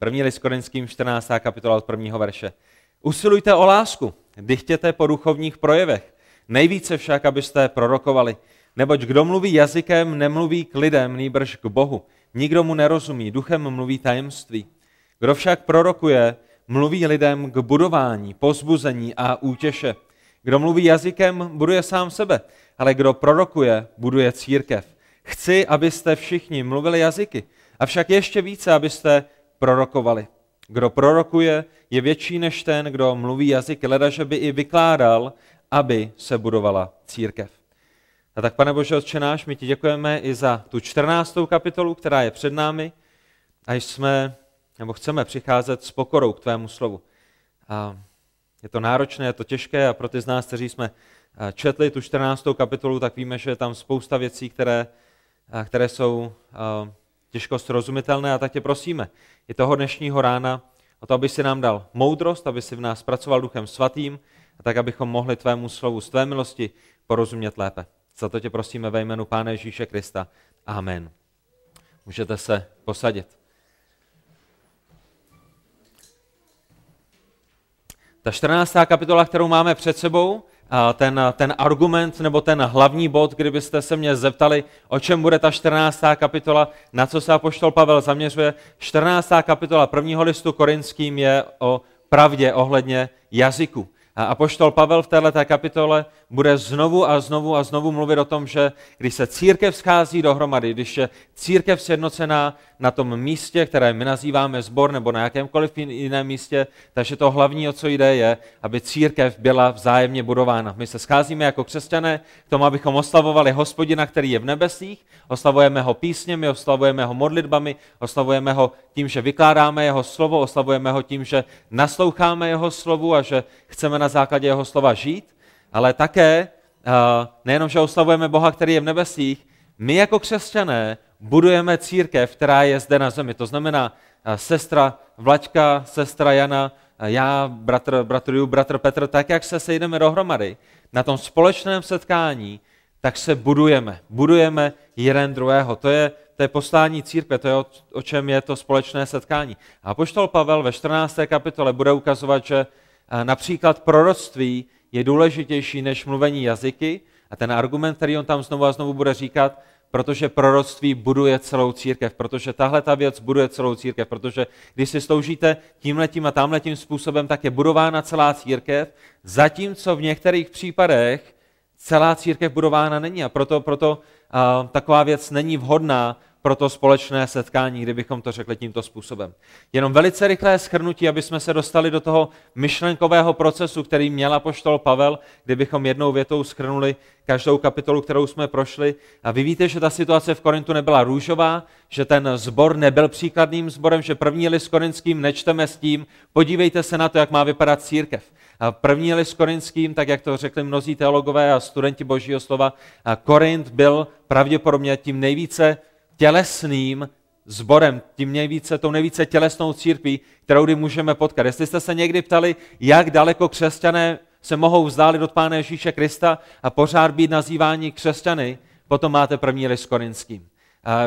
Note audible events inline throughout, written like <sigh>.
První list Korinským 14. kapitola od prvního verše. Usilujte o lásku, dychtěte po duchovních projevech. Nejvíce však, abyste prorokovali. Neboť kdo mluví jazykem, nemluví k lidem, nýbrž k Bohu. Nikdo mu nerozumí, duchem mluví tajemství. Kdo však prorokuje, mluví lidem k budování, pozbuzení a útěše. Kdo mluví jazykem, buduje sám sebe, ale kdo prorokuje, buduje církev. Chci, abyste všichni mluvili jazyky, avšak ještě více, abyste prorokovali. Kdo prorokuje, je větší než ten, kdo mluví jazyky, leda, že by i vykládal, aby se budovala církev. A tak, pane Bože, Otče náš, my ti děkujeme i za tu 14. kapitolu, která je před námi a jsme, nebo chceme přicházet s pokorou k tvému slovu. A je to náročné, je to těžké a pro ty z nás, kteří jsme četli tu 14. kapitolu, tak víme, že je tam spousta věcí, které, které jsou těžko srozumitelné a tak tě prosíme i toho dnešního rána o to, aby si nám dal moudrost, aby si v nás pracoval duchem svatým a tak, abychom mohli tvému slovu z tvé milosti porozumět lépe. Za to tě prosíme ve jménu Pána Ježíše Krista. Amen. Můžete se posadit. Ta 14. kapitola, kterou máme před sebou, ten, ten argument nebo ten hlavní bod, kdybyste se mě zeptali, o čem bude ta 14. kapitola, na co se apoštol Pavel zaměřuje. 14. kapitola prvního listu korinským je o pravdě ohledně jazyku. A poštol Pavel v této kapitole bude znovu a znovu a znovu mluvit o tom, že když se církev schází dohromady, když je církev sjednocená na tom místě, které my nazýváme zbor nebo na jakémkoliv jiném místě, takže to hlavní, o co jde, je, aby církev byla vzájemně budována. My se scházíme jako křesťané k tomu, abychom oslavovali hospodina, který je v nebesích, oslavujeme ho písněmi, oslavujeme ho modlitbami, oslavujeme ho tím, že vykládáme jeho slovo, oslavujeme ho tím, že nasloucháme jeho slovu a že chceme na základě jeho slova žít, ale také nejenom, že oslavujeme Boha, který je v nebesích, my jako křesťané budujeme církev, která je zde na zemi. To znamená sestra Vlaďka, sestra Jana, já, bratr, bratr Ju, bratr Petr, tak jak se sejdeme dohromady na tom společném setkání, tak se budujeme. Budujeme jeden druhého. To je, to je poslání církve, to je o, o čem je to společné setkání. A poštol Pavel ve 14. kapitole bude ukazovat, že například proroctví je důležitější než mluvení jazyky a ten argument, který on tam znovu a znovu bude říkat, protože proroctví buduje celou církev, protože tahle ta věc buduje celou církev, protože když si sloužíte tímhletím a tamhletím způsobem, tak je budována celá církev, zatímco v některých případech celá církev budována není. A proto, proto a, taková věc není vhodná pro to společné setkání, kdybychom to řekli tímto způsobem. Jenom velice rychlé schrnutí, aby jsme se dostali do toho myšlenkového procesu, který měla poštol Pavel, kdybychom jednou větou schrnuli každou kapitolu, kterou jsme prošli. A vy víte, že ta situace v Korintu nebyla růžová, že ten zbor nebyl příkladným zborem, že první list korinským nečteme s tím, podívejte se na to, jak má vypadat církev. A první list korinským, tak jak to řekli mnozí teologové a studenti božího slova, Korint byl pravděpodobně tím nejvíce tělesným zborem, tím nejvíce, tou nejvíce tělesnou církví, kterou kdy můžeme potkat. Jestli jste se někdy ptali, jak daleko křesťané se mohou vzdálit od Pána Ježíše Krista a pořád být nazýváni křesťany, potom máte první list korinským.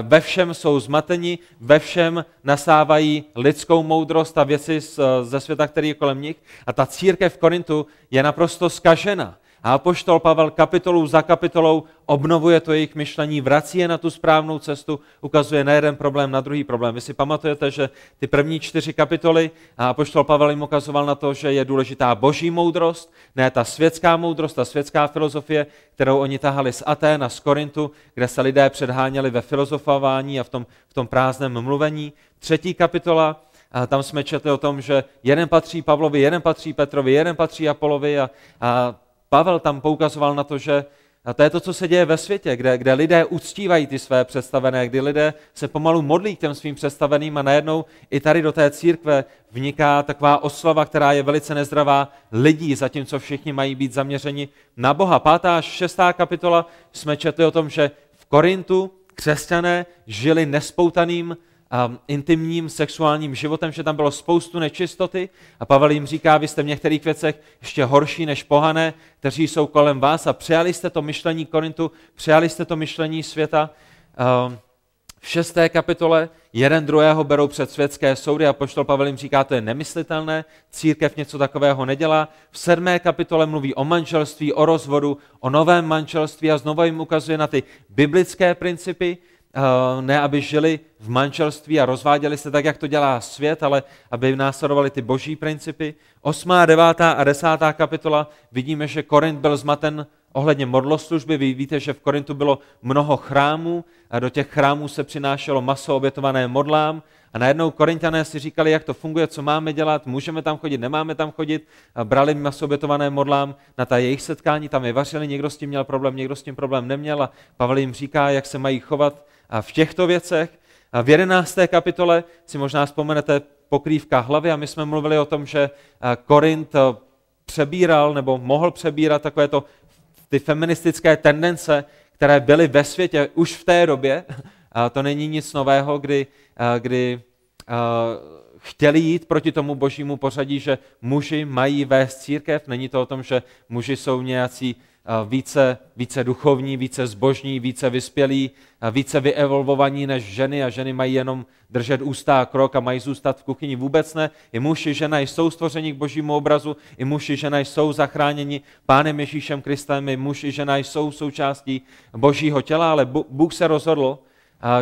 Ve všem jsou zmateni, ve všem nasávají lidskou moudrost a věci ze světa, který je kolem nich. A ta církev v Korintu je naprosto skažena. A apoštol Pavel kapitolu za kapitolou obnovuje to jejich myšlení, vrací je na tu správnou cestu, ukazuje na jeden problém, na druhý problém. Vy si pamatujete, že ty první čtyři kapitoly a apoštol Pavel jim ukazoval na to, že je důležitá boží moudrost, ne ta světská moudrost, ta světská filozofie, kterou oni tahali z Atén a z Korintu, kde se lidé předháněli ve filozofování a v tom, v tom prázdném mluvení. Třetí kapitola, a tam jsme četli o tom, že jeden patří Pavlovi, jeden patří Petrovi, jeden patří Apolovi a, a Pavel tam poukazoval na to, že a to je to, co se děje ve světě, kde, kde lidé uctívají ty své představené, kdy lidé se pomalu modlí k těm svým představeným a najednou i tady do té církve vniká taková oslava, která je velice nezdravá lidí, zatímco všichni mají být zaměřeni na Boha. Pátá až šestá kapitola jsme četli o tom, že v Korintu křesťané žili nespoutaným intimním sexuálním životem, že tam bylo spoustu nečistoty a Pavel jim říká, vy jste v některých věcech ještě horší než pohané, kteří jsou kolem vás a přijali jste to myšlení Korintu, přijali jste to myšlení světa. V šesté kapitole jeden druhého berou před světské soudy a poštol Pavel jim říká, to je nemyslitelné, církev něco takového nedělá. V sedmé kapitole mluví o manželství, o rozvodu, o novém manželství a znovu jim ukazuje na ty biblické principy, ne aby žili v manželství a rozváděli se tak, jak to dělá svět, ale aby následovali ty boží principy. Osmá, devátá a desátá kapitola vidíme, že Korint byl zmaten ohledně modloslužby. Vy víte, že v Korintu bylo mnoho chrámů a do těch chrámů se přinášelo maso obětované modlám a najednou korintané si říkali, jak to funguje, co máme dělat, můžeme tam chodit, nemáme tam chodit. A brali maso obětované modlám na ta jejich setkání, tam je vařili, někdo s tím měl problém, někdo s tím problém neměl a Pavel jim říká, jak se mají chovat a v těchto věcech. A v jedenácté kapitole si možná vzpomenete pokrývka hlavy a my jsme mluvili o tom, že Korint přebíral nebo mohl přebírat takové to ty feministické tendence, které byly ve světě už v té době, a to není nic nového, kdy, kdy chtěli jít proti tomu božímu pořadí, že muži mají vést církev. Není to o tom, že muži jsou nějací více, více duchovní, více zbožní, více vyspělí, více vyevolvovaní než ženy a ženy mají jenom držet ústa a krok a mají zůstat v kuchyni. Vůbec ne. I muž i žena jsou stvořeni k božímu obrazu, i muž i žena jsou zachráněni Pánem Ježíšem Kristem, i muž i žena jsou součástí božího těla, ale Bůh se rozhodl,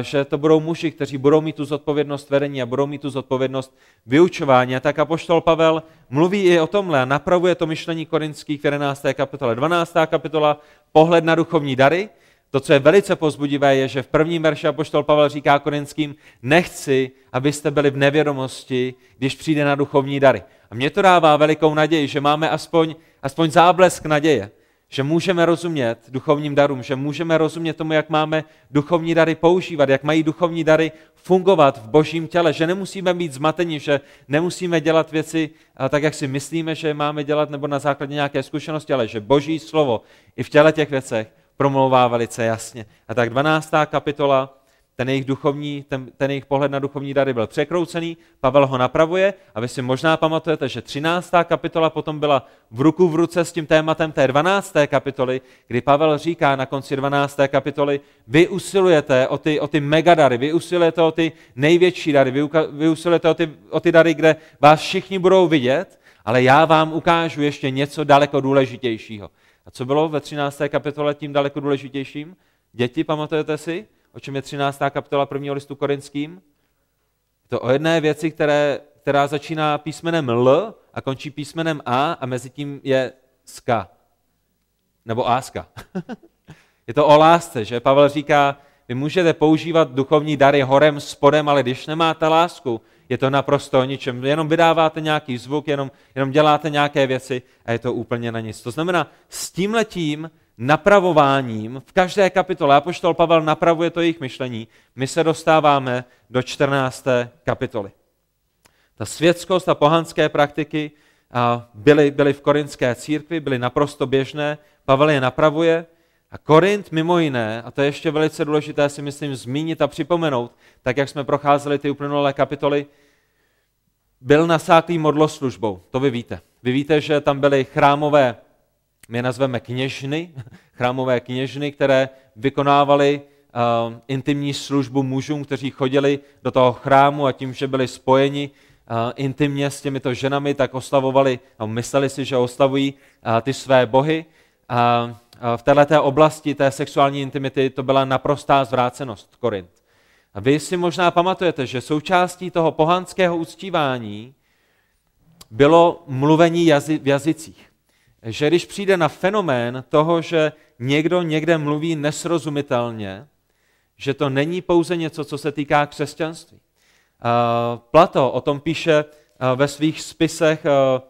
že to budou muži, kteří budou mít tu zodpovědnost vedení a budou mít tu zodpovědnost vyučování. A tak apoštol Pavel mluví i o tomhle a napravuje to myšlení korinských v 11. kapitole. 12. kapitola, pohled na duchovní dary. To, co je velice pozbudivé, je, že v prvním verši apoštol Pavel říká korinským, nechci, abyste byli v nevědomosti, když přijde na duchovní dary. A mě to dává velikou naději, že máme aspoň, aspoň záblesk naděje že můžeme rozumět duchovním darům, že můžeme rozumět tomu, jak máme duchovní dary používat, jak mají duchovní dary fungovat v božím těle, že nemusíme být zmateni, že nemusíme dělat věci tak, jak si myslíme, že máme dělat, nebo na základě nějaké zkušenosti, ale že boží slovo i v těle těch věcech promlouvá velice jasně. A tak 12. kapitola ten jejich, duchovní, ten, ten jejich pohled na duchovní dary byl překroucený, Pavel ho napravuje a vy si možná pamatujete, že 13. kapitola potom byla v ruku v ruce s tím tématem té 12. kapitoly, kdy Pavel říká na konci 12. kapitoly, vy usilujete o ty, o ty megadary, vy usilujete o ty největší dary, vy, vy usilujete o ty, o ty dary, kde vás všichni budou vidět, ale já vám ukážu ještě něco daleko důležitějšího. A co bylo ve 13. kapitole tím daleko důležitějším? Děti, pamatujete si? O čem je 13. kapitola prvního listu korinským. Je to o jedné věci, které, která začíná písmenem L a končí písmenem A a mezi tím je ska. Nebo áska. <laughs> je to o lásce, že Pavel říká, vy můžete používat duchovní dary horem, spodem, ale když nemáte lásku, je to naprosto o ničem. Jenom vydáváte nějaký zvuk, jenom, jenom děláte nějaké věci a je to úplně na nic. To znamená, s tímhletím napravováním v každé kapitole, apoštol Pavel napravuje to jejich myšlení, my se dostáváme do 14. kapitoly. Ta světskost a pohanské praktiky byly, byly v korinské církvi, byly naprosto běžné, Pavel je napravuje a Korint mimo jiné, a to je ještě velice důležité si myslím zmínit a připomenout, tak jak jsme procházeli ty uplynulé kapitoly, byl nasáklý modloslužbou, to vy víte. Vy víte, že tam byly chrámové my je nazveme kněžny, <laughs> chrámové kněžny, které vykonávaly uh, intimní službu mužům, kteří chodili do toho chrámu a tím, že byli spojeni uh, intimně s těmito ženami, tak oslavovali, no, mysleli si, že oslavují uh, ty své bohy. Uh, v této oblasti té sexuální intimity to byla naprostá zvrácenost Korint. A vy si možná pamatujete, že součástí toho pohanského uctívání bylo mluvení jazy, v jazycích že když přijde na fenomén toho, že někdo někde mluví nesrozumitelně, že to není pouze něco, co se týká křesťanství. Plato o tom píše ve svých spisech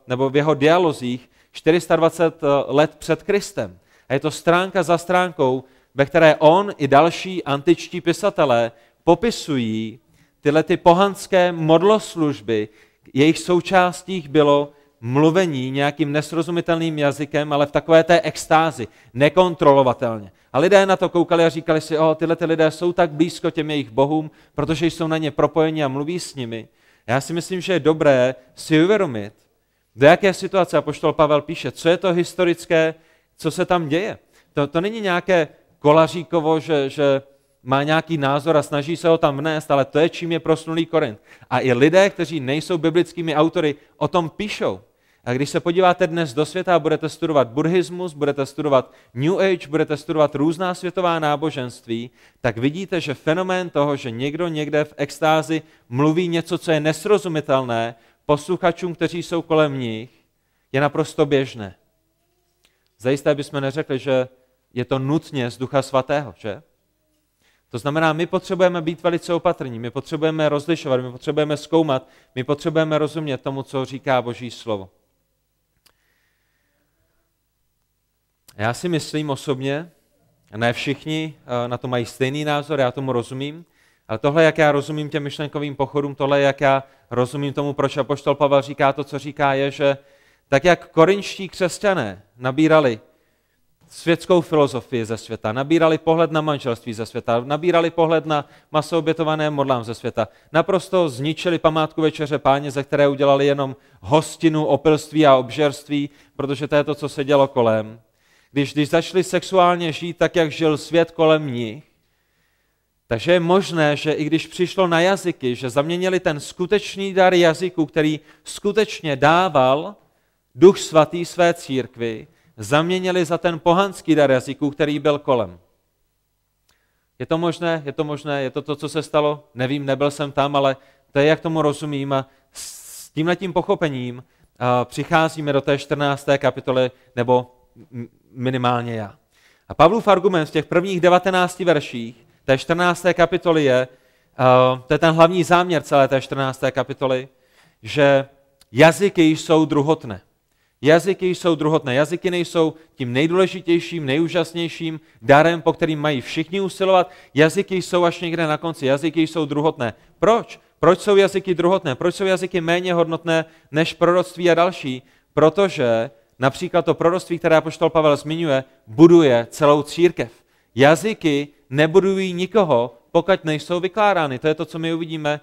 nebo v jeho dialozích 420 let před Kristem. A je to stránka za stránkou, ve které on i další antičtí pisatelé popisují tyhle ty pohanské modloslužby. Jejich součástí bylo mluvení nějakým nesrozumitelným jazykem, ale v takové té extázi, nekontrolovatelně. A lidé na to koukali a říkali si, o, tyhle ty lidé jsou tak blízko těm jejich bohům, protože jsou na ně propojeni a mluví s nimi. Já si myslím, že je dobré si uvědomit, do jaké situace apoštol Pavel píše, co je to historické, co se tam děje. To, to není nějaké kolaříkovo, že, že má nějaký názor a snaží se ho tam vnést, ale to je, čím je prosnulý Korint. A i lidé, kteří nejsou biblickými autory, o tom píšou. A když se podíváte dnes do světa a budete studovat buddhismus, budete studovat New Age, budete studovat různá světová náboženství, tak vidíte, že fenomén toho, že někdo někde v extázi mluví něco, co je nesrozumitelné posluchačům, kteří jsou kolem nich, je naprosto běžné. Zajisté bychom neřekli, že je to nutně z Ducha Svatého, že? To znamená, my potřebujeme být velice opatrní, my potřebujeme rozlišovat, my potřebujeme zkoumat, my potřebujeme rozumět tomu, co říká Boží slovo. Já si myslím osobně, ne všichni eh, na to mají stejný názor, já tomu rozumím, ale tohle, jak já rozumím těm myšlenkovým pochodům, tohle, jak já rozumím tomu, proč apoštol Pavel říká to, co říká, je, že tak jak korinští křesťané nabírali světskou filozofii ze světa, nabírali pohled na manželství ze světa, nabírali pohled na maso obětované modlám ze světa. Naprosto zničili památku večeře páně, ze které udělali jenom hostinu, opilství a obžerství, protože to je to, co se dělo kolem když, když začali sexuálně žít tak, jak žil svět kolem nich, takže je možné, že i když přišlo na jazyky, že zaměnili ten skutečný dar jazyku, který skutečně dával duch svatý své církvi, zaměnili za ten pohanský dar jazyku, který byl kolem. Je to možné? Je to možné? Je to to, co se stalo? Nevím, nebyl jsem tam, ale to je, jak tomu rozumím. A s tímhletím pochopením přicházíme do té 14. kapitoly, nebo minimálně já. A Pavlův argument v těch prvních 19 verších té 14. kapitoly je, uh, to je ten hlavní záměr celé té 14. kapitoly, že jazyky jsou druhotné. Jazyky jsou druhotné. Jazyky nejsou tím nejdůležitějším, nejúžasnějším darem, po kterým mají všichni usilovat. Jazyky jsou až někde na konci. Jazyky jsou druhotné. Proč? Proč jsou jazyky druhotné? Proč jsou jazyky méně hodnotné než proroctví a další? Protože Například to proroctví, které poštol Pavel zmiňuje, buduje celou církev. Jazyky nebudují nikoho, pokud nejsou vykládány. To je to, co my uvidíme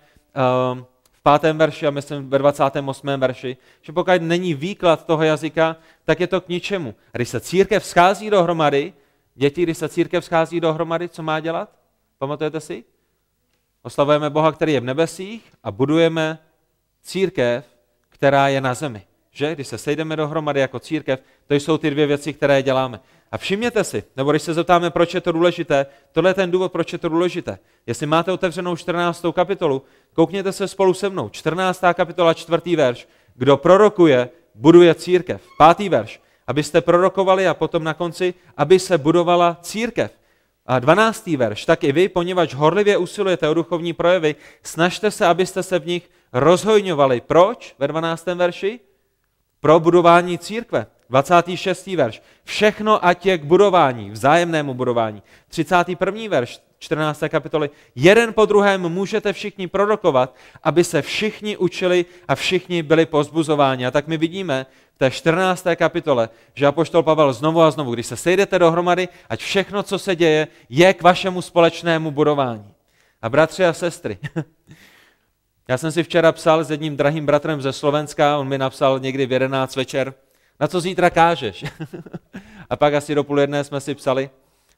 um, v pátém verši a myslím ve 28. verši, že pokud není výklad toho jazyka, tak je to k ničemu. A když se církev schází dohromady, děti, když se církev schází dohromady, co má dělat? Pamatujete si? Oslavujeme Boha, který je v nebesích a budujeme církev, která je na zemi že? Když se sejdeme dohromady jako církev, to jsou ty dvě věci, které děláme. A všimněte si, nebo když se zeptáme, proč je to důležité, tohle je ten důvod, proč je to důležité. Jestli máte otevřenou 14. kapitolu, koukněte se spolu se mnou. 14. kapitola, čtvrtý verš. Kdo prorokuje, buduje církev. Pátý verš. Abyste prorokovali a potom na konci, aby se budovala církev. A 12. verš. Tak i vy, poněvadž horlivě usilujete o duchovní projevy, snažte se, abyste se v nich rozhojňovali. Proč? Ve 12. verši? Pro budování církve. 26. verš. Všechno ať je k budování, vzájemnému budování. 31. verš 14. kapitoly. Jeden po druhém můžete všichni prorokovat, aby se všichni učili a všichni byli pozbuzováni. A tak my vidíme v té 14. kapitole, že apoštol Pavel znovu a znovu, když se sejdete dohromady, ať všechno, co se děje, je k vašemu společnému budování. A bratři a sestry, <laughs> Já jsem si včera psal s jedním drahým bratrem ze Slovenska, on mi napsal někdy v 11 večer, na co zítra kážeš? <laughs> a pak asi do půl jedné jsme si psali.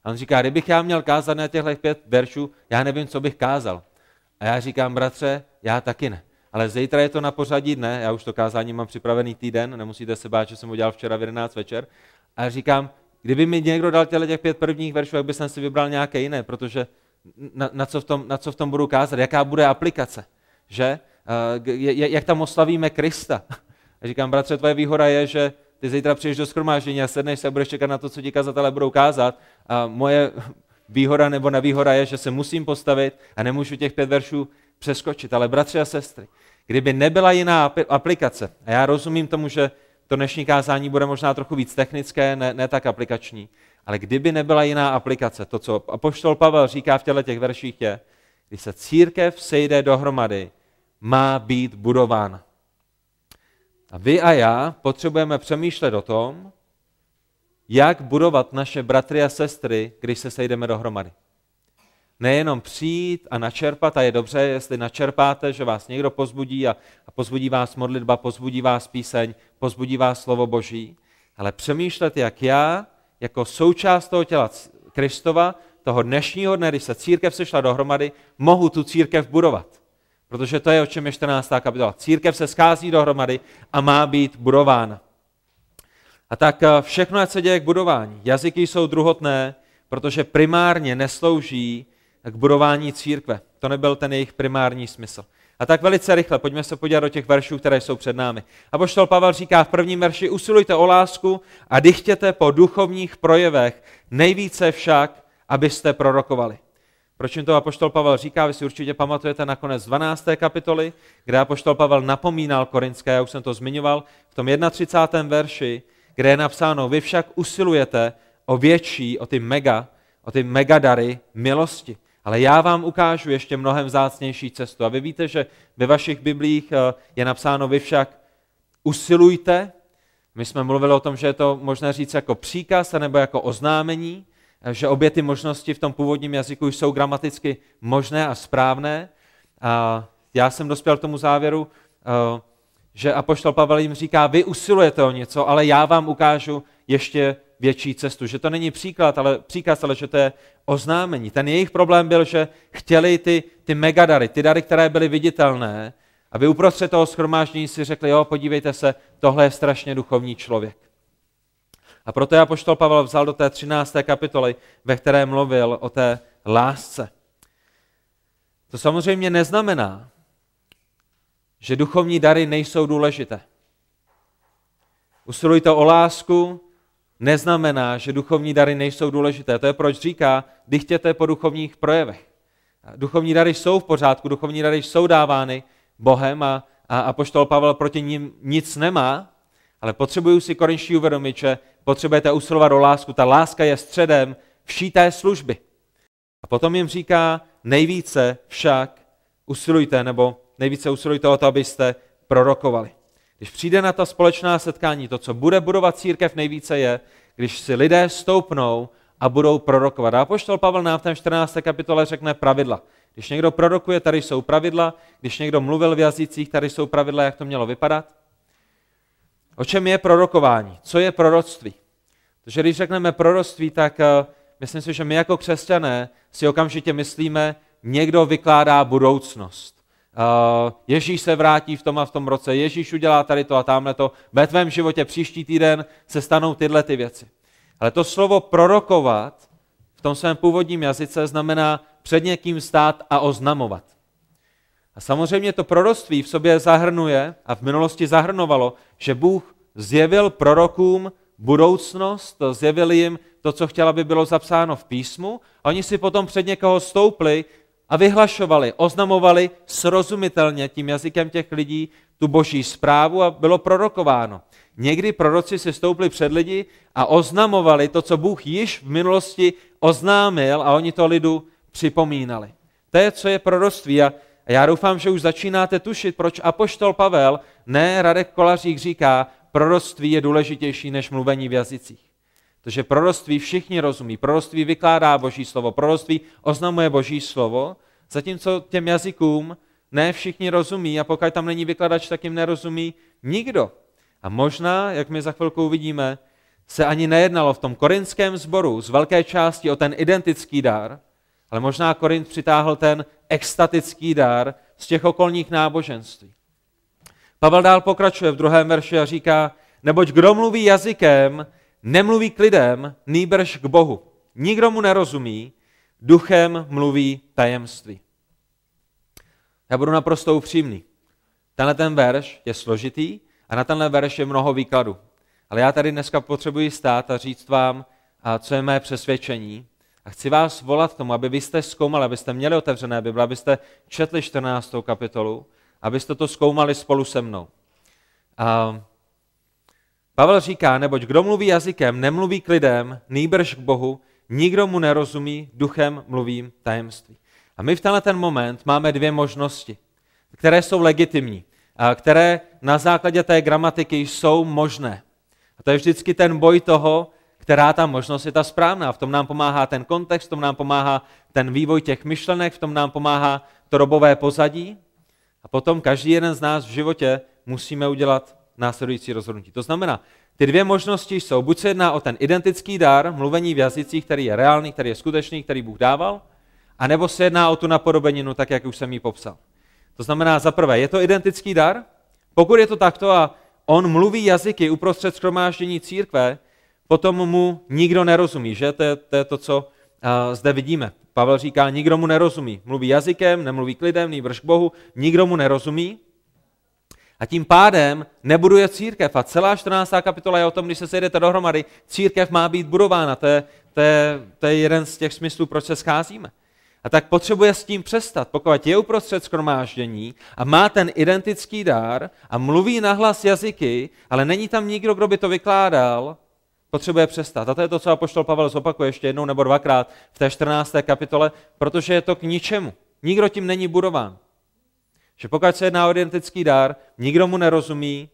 A on říká, kdybych já měl kázat na těchto pět veršů, já nevím, co bych kázal. A já říkám, bratře, já taky ne. Ale zítra je to na pořadí dne, já už to kázání mám připravený týden, nemusíte se bát, že jsem udělal včera v 11 večer. A říkám, kdyby mi někdo dal těle těch pět prvních veršů, jak bych si vybral nějaké jiné, protože na, na, co v tom, na co v tom budu kázat, jaká bude aplikace že? Jak tam oslavíme Krista. <laughs> A říkám, bratře, tvoje výhoda je, že ty zítra přijdeš do schromáždění a sedneš se a budeš čekat na to, co ti kazatelé budou kázat. A moje <laughs> výhoda nebo nevýhoda je, že se musím postavit a nemůžu těch pět veršů přeskočit. Ale bratři a sestry, kdyby nebyla jiná aplikace, a já rozumím tomu, že to dnešní kázání bude možná trochu víc technické, ne, ne tak aplikační, ale kdyby nebyla jiná aplikace, to, co apoštol Pavel říká v těle těch verších je, když se církev sejde dohromady, má být budován. A vy a já potřebujeme přemýšlet o tom, jak budovat naše bratry a sestry, když se sejdeme dohromady. Nejenom přijít a načerpat, a je dobře, jestli načerpáte, že vás někdo pozbudí a, a pozbudí vás modlitba, pozbudí vás píseň, pozbudí vás slovo Boží, ale přemýšlet, jak já, jako součást toho těla Kristova, toho dnešního dne, když se církev sešla dohromady, mohu tu církev budovat. Protože to je, o čem je 14. kapitola. Církev se schází dohromady a má být budována. A tak eh, všechno, ať se děje k budování. Jazyky jsou druhotné, protože primárně neslouží k budování církve. To nebyl ten jejich primární smysl. A tak velice rychle, pojďme se podívat do těch veršů, které jsou před námi. A poštol Pavel říká v prvním verši, usilujte o lásku a dychtěte po duchovních projevech, nejvíce však, abyste prorokovali. Proč jim to apoštol Pavel říká? Vy si určitě pamatujete na konec 12. kapitoly, kde apoštol Pavel napomínal korinské, já už jsem to zmiňoval, v tom 31. verši, kde je napsáno, vy však usilujete o větší, o ty mega, o ty megadary milosti. Ale já vám ukážu ještě mnohem vzácnější cestu. A vy víte, že ve vašich biblích eh, je napsáno, vy však usilujte. My jsme mluvili o tom, že je to možné říct jako příkaz nebo jako oznámení, že obě ty možnosti v tom původním jazyku jsou gramaticky možné a správné. A já jsem dospěl k tomu závěru, eh, že Apoštol Pavel jim říká, vy usilujete o něco, ale já vám ukážu ještě větší cestu. Že to není příklad, ale, příkaz, ale že to je oznámení. Ten jejich problém byl, že chtěli ty, ty megadary, ty dary, které byly viditelné, aby uprostřed toho schromáždění si řekli, jo, podívejte se, tohle je strašně duchovní člověk. A proto já poštol Pavel vzal do té 13. kapitoly, ve které mluvil o té lásce. To samozřejmě neznamená, že duchovní dary nejsou důležité. Usilujte o lásku, neznamená, že duchovní dary nejsou důležité. To je proč říká, dychtěte po duchovních projevech. Duchovní dary jsou v pořádku, duchovní dary jsou dávány Bohem a, a, a poštol Pavel proti ním nic nemá, ale potřebují si korinští uvědomit, že potřebujete usilovat o lásku. Ta láska je středem vší té služby. A potom jim říká, nejvíce však usilujte, nebo nejvíce usilujte o to, abyste prorokovali. Když přijde na ta společná setkání, to, co bude budovat církev nejvíce je, když si lidé stoupnou a budou prorokovat. A poštol Pavel nám v té 14. kapitole řekne pravidla. Když někdo prorokuje, tady jsou pravidla. Když někdo mluvil v jazycích, tady jsou pravidla, jak to mělo vypadat. O čem je prorokování? Co je proroctví? Protože když řekneme proroctví, tak uh, myslím si, že my jako křesťané si okamžitě myslíme, někdo vykládá budoucnost. Uh, Ježíš se vrátí v tom a v tom roce, Ježíš udělá tady to a tamhle to, ve tvém životě příští týden se stanou tyhle ty věci. Ale to slovo prorokovat v tom svém původním jazyce znamená před někým stát a oznamovat. A samozřejmě to proroctví v sobě zahrnuje a v minulosti zahrnovalo, že Bůh zjevil prorokům budoucnost, zjevil jim to, co chtěl, aby bylo zapsáno v písmu. A oni si potom před někoho stoupli a vyhlašovali, oznamovali srozumitelně tím jazykem těch lidí tu boží zprávu a bylo prorokováno. Někdy proroci se stoupli před lidi a oznamovali to, co Bůh již v minulosti oznámil a oni to lidu připomínali. To je, co je proroctví a já doufám, že už začínáte tušit, proč apoštol Pavel, ne Radek Kolařík říká, proroctví je důležitější než mluvení v jazycích. Protože proroctví všichni rozumí. Proroctví vykládá Boží slovo. Proroctví oznamuje Boží slovo, zatímco těm jazykům ne všichni rozumí a pokud tam není vykladač, tak jim nerozumí nikdo. A možná, jak my za chvilku uvidíme, se ani nejednalo v tom korinském sboru z velké části o ten identický dar, ale možná Korint přitáhl ten extatický dar z těch okolních náboženství. Pavel dál pokračuje v druhém verši a říká, neboť kdo mluví jazykem, nemluví k lidem, nýbrž k Bohu. Nikdo mu nerozumí, duchem mluví tajemství. Já budu naprosto upřímný. Tenhle ten verš je složitý a na tenhle verš je mnoho výkladů. Ale já tady dneska potřebuji stát a říct vám, co je mé přesvědčení. A chci vás volat k tomu, aby vy jste zkoumali, abyste měli otevřené Bible, abyste četli 14. kapitolu, abyste to zkoumali spolu se mnou. A Pavel říká, neboť kdo mluví jazykem, nemluví k lidem, nýbrž k Bohu, nikdo mu nerozumí, duchem mluvím tajemství. A my v tenhle ten moment máme dvě možnosti, které jsou legitimní, a které na základě té gramatiky jsou možné. A to je vždycky ten boj toho, která ta možnost je ta správná. V tom nám pomáhá ten kontext, v tom nám pomáhá ten vývoj těch myšlenek, v tom nám pomáhá to robové pozadí. A potom každý jeden z nás v životě musíme udělat následující rozhodnutí. To znamená, Ty dvě možnosti jsou, buď se jedná o ten identický dar, mluvení v jazycích, který je reálný, který je skutečný, který Bůh dával, anebo se jedná o tu napodobeninu, tak jak už jsem ji popsal. To znamená, za prvé, je to identický dar? Pokud je to takto a on mluví jazyky uprostřed schromáždění církve, potom mu nikdo nerozumí, že? To je to, je to co uh, zde vidíme. Pavel říká, nikdo mu nerozumí. Mluví jazykem, nemluví k lidem, k Bohu, nikdo mu nerozumí. A tím pádem nebuduje církev. A celá 14. kapitola je o tom, když se sejdete dohromady, církev má být budována. To je, to je, to je jeden z těch smyslů, proč se scházíme. A tak potřebuje s tím přestat. Pokud je uprostřed skromáždění a má ten identický dár a mluví nahlas jazyky, ale není tam nikdo, kdo by to vykládal, potřebuje přestat. A to je to, co apoštol Pavel zopakuje ještě jednou nebo dvakrát v té 14. kapitole, protože je to k ničemu. Nikdo tím není budován. Že pokud se jedná o identický dár, nikdo mu nerozumí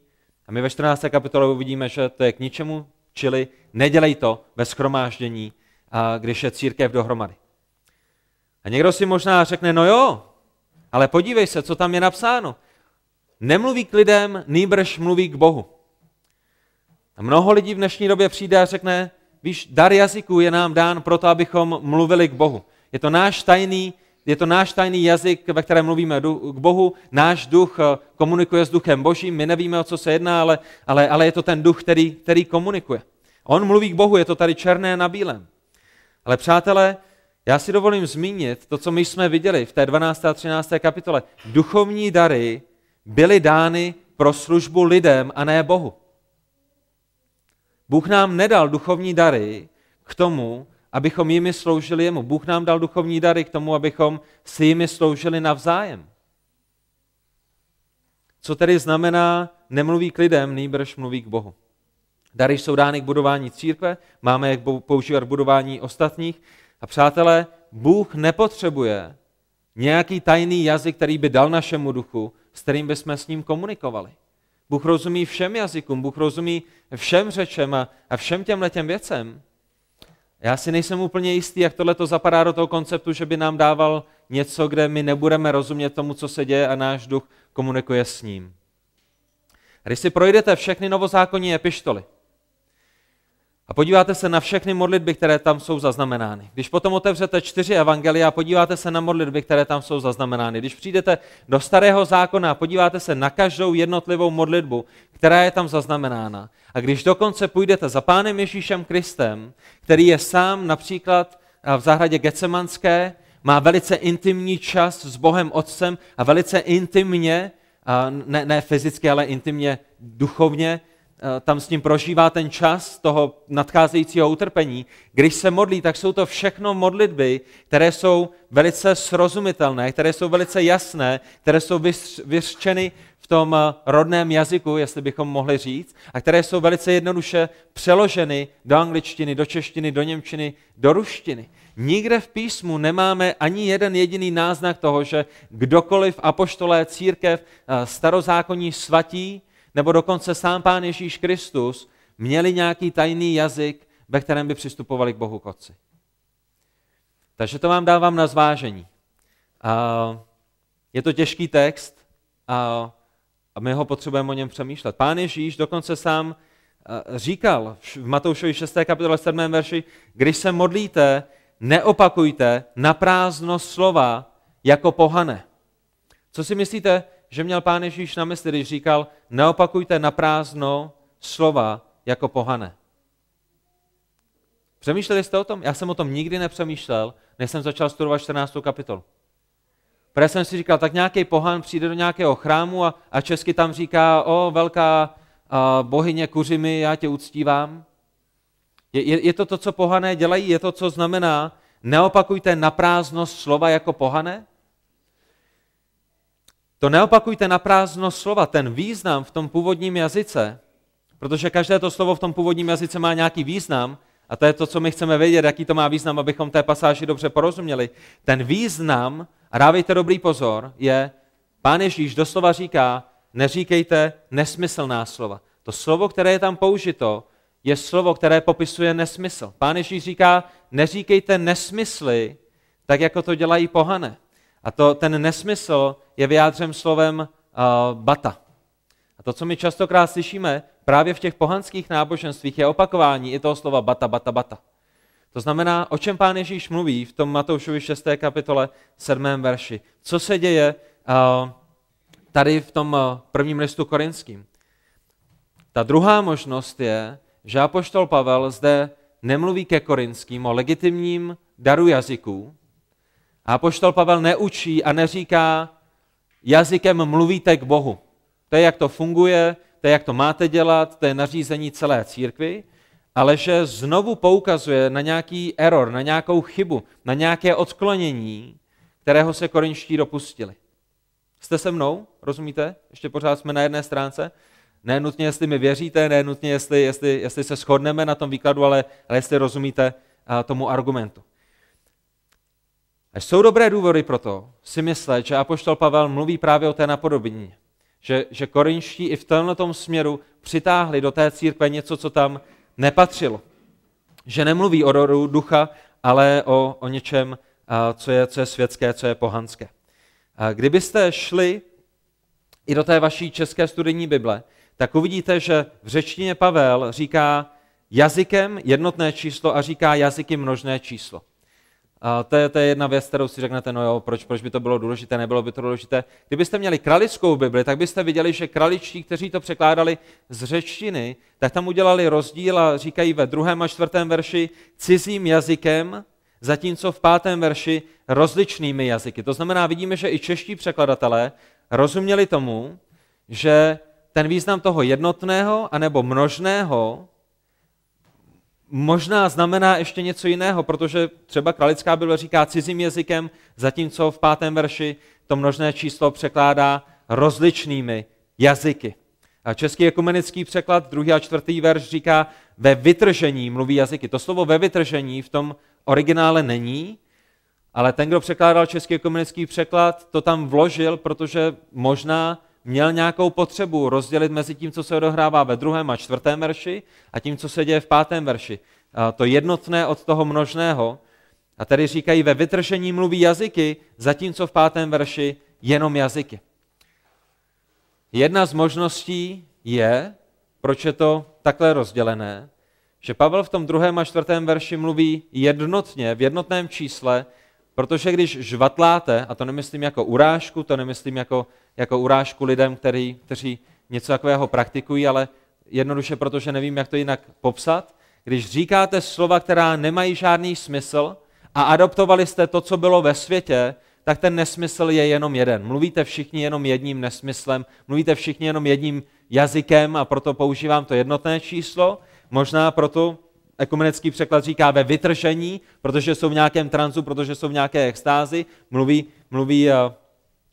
a my ve 14. kapitole uvidíme, že to je k ničemu, čili nedělej to ve schromáždění, když je církev dohromady. A někdo si možná řekne, no jo, ale podívej se, co tam je napsáno. Nemluví k lidem, nýbrž mluví k Bohu. A mnoho lidí v dnešní době přijde a řekne, víš, dar jazyků je nám dán proto, abychom mluvili k Bohu. Je to náš tajný, je to náš tajný jazyk, ve kterém mluvíme k Bohu. Náš duch eh, komunikuje s duchem božím, my nevíme, o co se jedná, ale, ale, ale je to ten duch, který, který komunikuje. On mluví k Bohu, je to tady černé na bílém. Ale přátelé, já si dovolím zmínit to, co my jsme viděli v té 12. a 13. kapitole. Duchovní dary byly dány pro službu lidem a ne Bohu. Bůh nám nedal duchovní dary k tomu, abychom jimi sloužili jemu. Bůh nám dal duchovní dary k tomu, abychom si jimi sloužili navzájem. Co tedy znamená nemluví k lidem, nýbrž mluví k Bohu. Dary jsou dány k budování církve, máme je používat k budování ostatních. A přátelé, Bůh nepotřebuje nějaký tajný jazyk, který by dal našemu duchu, s kterým bychom s ním komunikovali. Bůh rozumí všem jazykům, Bůh rozumí všem řečem a, a všem těm letěm věcem. Já si nejsem úplně jistý, jak tohle to zapadá do toho konceptu, že by nám dával něco, kde my nebudeme rozumět tomu, co se děje a náš duch komunikuje s ním. Když si projdete všechny novozákonní epištoly, a podíváte se na všechny modlitby, které tam jsou zaznamenány. Když potom otevřete čtyři evangelia a podíváte se na modlitby, které tam jsou zaznamenány. Když přijdete do starého zákona a podíváte se na každou jednotlivou modlitbu, která je tam zaznamenána. A když dokonce půjdete za pánem Ježíšem Kristem, který je sám například v zahradě Gecemanské, má velice intimní čas s Bohem Otcem a velice intimně, ne, ne fyzicky, ale intimně duchovně, tam s ním prožívá ten čas toho nadcházejícího utrpení. Když se modlí, tak jsou to všechno modlitby, které jsou velice srozumitelné, které jsou velice jasné, které jsou vyřčeny v tom eh, rodném jazyku, jestli bychom mohli říct, a které jsou velice jednoduše přeloženy do angličtiny, do češtiny, do němčiny, do ruštiny. Nikde v písmu nemáme ani jeden jediný náznak toho, že kdokoliv apoštolé církev, eh, starozákonní svatí, nebo dokonce sám Pán Ježíš Kristus měli nějaký tajný jazyk, ve kterém by přistupovali k Bohu k Otci. Takže to vám dávám na zvážení. Je to těžký text a my ho potřebujeme o něm přemýšlet. Pán Ježíš dokonce sám říkal v Matoušovi 6. kapitole 7. verši, když se modlíte, neopakujte na prázdno slova jako pohane. Co si myslíte, že měl pán Ježíš na mysli, když říkal, neopakujte na prázdno slova jako pohane. Přemýšleli jste o tom? Já jsem o tom nikdy nepřemýšlel, než jsem začal studovat 14. kapitolu. Protože jsem si říkal, tak nějaký pohan přijde do nějakého chrámu a, a česky tam říká, o velká a, bohyně kuřimi, já tě uctívám. Je, je, je to to, co pohané dělají? Je to, co znamená, neopakujte na prázdno slova jako pohané? To neopakujte na prázdno slova, ten význam v tom původním jazyce, protože každé to slovo v tom původním jazyce má nějaký význam, a to je to, co my chceme vědět, jaký to má význam, abychom té pasáži dobře porozuměli. Ten význam, a dávejte dobrý pozor, je, pán Ježíš doslova říká, neříkejte nesmyslná slova. To slovo, které je tam použito, je slovo, které popisuje nesmysl. Pán Ježíš říká, neříkejte nesmysly, tak jako to dělají pohane. A to, ten nesmysl je vyjádřen slovem uh, bata. A to, co my častokrát slyšíme, právě v těch pohanských náboženstvích je opakování i toho slova bata, bata, bata. To znamená, o čem pán Ježíš mluví v tom Matoušovi 6. kapitole 7. verši. Co se děje uh, tady v tom uh, prvním listu korinským. Ta druhá možnost je, že apoštol Pavel zde nemluví ke korinským o legitimním daru jazyků. A apoštol Pavel neučí a neříká, jazykem mluvíte k Bohu. To je, jak to funguje, to je, jak to máte dělat, to je nařízení celé církvy, ale že znovu poukazuje na nějaký error, na nějakou chybu, na nějaké odklonění, kterého se korinští dopustili. Jste se mnou? Rozumíte? Ještě pořád jsme na jedné stránce. Ne nutně, jestli mi věříte, ne nutně, jestli, jestli, jestli se shodneme na tom výkladu, ale, ale jestli rozumíte tomu argumentu. A jsou dobré důvody pro to si myslet, že Apoštol Pavel mluví právě o té napodobině. Že, že korinští i v tomto směru přitáhli do té církve něco, co tam nepatřilo. Že nemluví o rodu ducha, ale o, o něčem, co je, co je světské, co je pohanské. Kdybyste šli i do té vaší české studijní Bible, tak uvidíte, že v řečtině Pavel říká jazykem jednotné číslo a říká jazyky množné číslo. A to, je, to je jedna věc, kterou si řeknete, no jo, proč, proč by to bylo důležité, nebylo by to důležité. Kdybyste měli kralickou Bibli, tak byste viděli, že kraličtí, kteří to překládali z řečtiny, tak tam udělali rozdíl a říkají ve druhém a čtvrtém verši cizím jazykem, zatímco v pátém verši rozličnými jazyky. To znamená, vidíme, že i čeští překladatelé rozuměli tomu, že ten význam toho jednotného anebo množného možná znamená ještě něco jiného, protože třeba kralická Bible říká cizím jazykem, zatímco v pátém verši to množné číslo překládá rozličnými jazyky. A český ekumenický překlad, druhý a čtvrtý verš říká ve vytržení mluví jazyky. To slovo ve vytržení v tom originále není, ale ten, kdo překládal český ekumenický překlad, to tam vložil, protože možná měl nějakou potřebu rozdělit mezi tím, co se odehrává ve druhém a čtvrtém verši a tím, co se děje v pátém verši. To jednotné od toho množného. A tady říkají, ve vytržení mluví jazyky, zatímco v pátém verši jenom jazyky. Jedna z možností je, proč je to takhle rozdělené, že Pavel v tom druhém a čtvrtém verši mluví jednotně, v jednotném čísle, protože když žvatláte, a to nemyslím jako urážku, to nemyslím jako, jako urážku lidem, který, kteří něco takového praktikují, ale jednoduše protože nevím, jak to jinak popsat, když říkáte slova, která nemají žádný smysl a adoptovali jste to, co bylo ve světě, tak ten nesmysl je jenom jeden. Mluvíte všichni jenom jedním nesmyslem, mluvíte všichni jenom jedním jazykem a proto používám to jednotné číslo. Možná proto ekumenický překlad říká ve vytržení, protože jsou v nějakém transu, protože jsou v nějaké extázi, mluví, mluví, uh,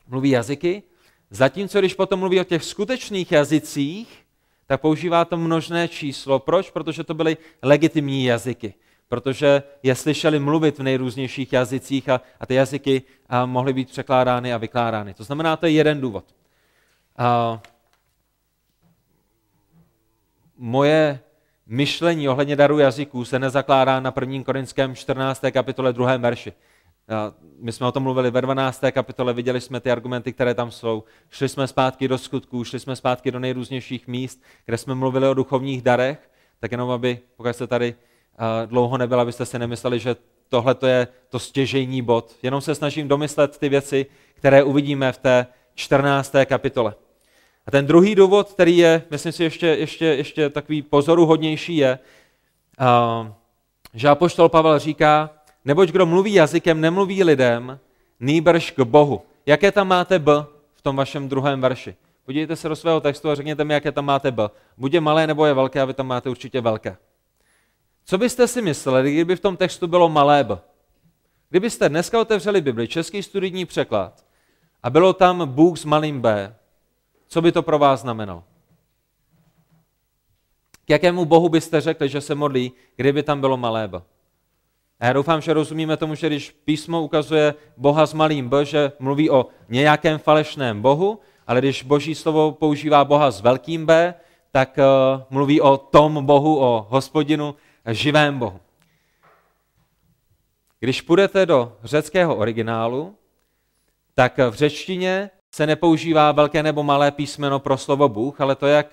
mluví jazyky. Zatímco, když potom mluví o těch skutečných jazycích, tak používá to množné číslo. Proč? Protože to byly legitimní jazyky. Protože je slyšeli mluvit v nejrůznějších jazycích a, a ty jazyky a, mohly být překládány a vykládány. To znamená, to je jeden důvod. A, moje myšlení ohledně daru jazyků se nezakládá na 1. korinském 14. kapitole 2. verši. My jsme o tom mluvili ve 12. kapitole, viděli jsme ty argumenty, které tam jsou. Šli jsme zpátky do skutků, šli jsme zpátky do nejrůznějších míst, kde jsme mluvili o duchovních darech, tak jenom aby, pokud jste tady dlouho nebyl, abyste si nemysleli, že tohle to je to stěžejní bod. Jenom se snažím domyslet ty věci, které uvidíme v té 14. kapitole. A ten druhý důvod, který je, myslím si, ještě, ještě, ještě takový pozoruhodnější, je, že Apoštol Pavel říká, neboť kdo mluví jazykem, nemluví lidem, nýbrž k Bohu. Jaké tam máte B v tom vašem druhém verši? Podívejte se do svého textu a řekněte mi, jaké tam máte B. Buď je malé, nebo je velké, a vy tam máte určitě velké. Co byste si mysleli, kdyby v tom textu bylo malé B? Kdybyste dneska otevřeli Bibli, český studijní překlad, a bylo tam Bůh s malým B, co by to pro vás znamenalo? K jakému bohu byste řekli, že se modlí, kdyby tam bylo malé B? A já doufám, že rozumíme tomu, že když písmo ukazuje Boha s malým B, že mluví o nějakém falešném Bohu, ale když Boží slovo používá Boha s velkým B, tak uh, mluví o tom Bohu, o hospodinu, živém Bohu. Když půjdete do řeckého originálu, tak v řečtině se nepoužívá velké nebo malé písmeno pro slovo Bůh, ale to, jak,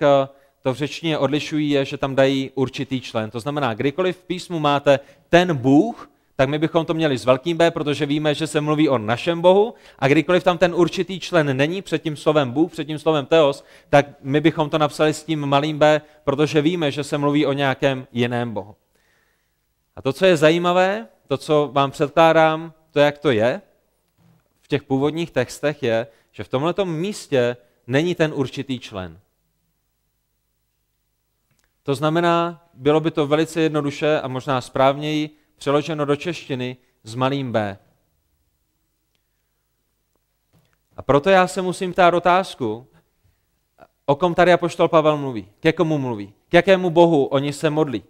to v řečtině odlišují, je, že tam dají určitý člen. To znamená, kdykoliv v písmu máte ten Bůh, tak my bychom to měli s velkým B, protože víme, že se mluví o našem Bohu a kdykoliv tam ten určitý člen není před tím slovem Bůh, před tím slovem Teos, tak my bychom to napsali s tím malým B, protože víme, že se mluví o nějakém jiném Bohu. A to, co je zajímavé, to, co vám předkládám, to, jak to je v těch původních textech, je, že v tomto místě není ten určitý člen. To znamená, bylo by to velice jednoduše a možná správněji přeloženo do češtiny s malým b. A proto já se musím ptát otázku, o kom tady apoštol Pavel mluví, ke komu mluví, k jakému bohu oni se modlí.